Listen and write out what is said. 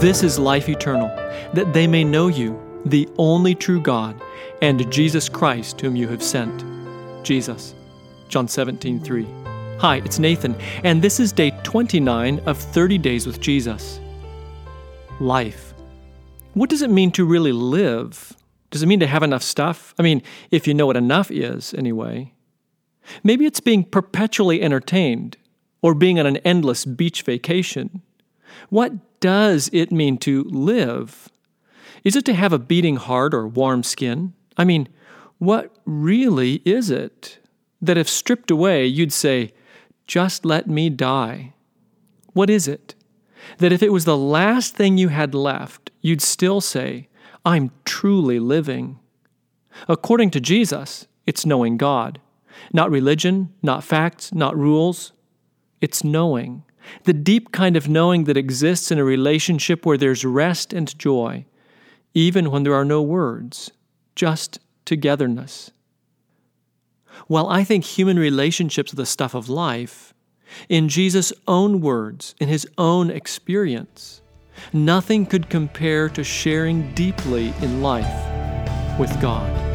This is life eternal, that they may know you, the only true God, and Jesus Christ, whom you have sent. Jesus. John 17, 3. Hi, it's Nathan, and this is day 29 of 30 Days with Jesus. Life. What does it mean to really live? Does it mean to have enough stuff? I mean, if you know what enough is, anyway. Maybe it's being perpetually entertained, or being on an endless beach vacation. What does it mean to live? Is it to have a beating heart or warm skin? I mean, what really is it? That if stripped away, you'd say, just let me die. What is it? That if it was the last thing you had left, you'd still say, I'm truly living. According to Jesus, it's knowing God. Not religion, not facts, not rules. It's knowing. The deep kind of knowing that exists in a relationship where there's rest and joy, even when there are no words, just togetherness. While I think human relationships are the stuff of life, in Jesus' own words, in his own experience, nothing could compare to sharing deeply in life with God.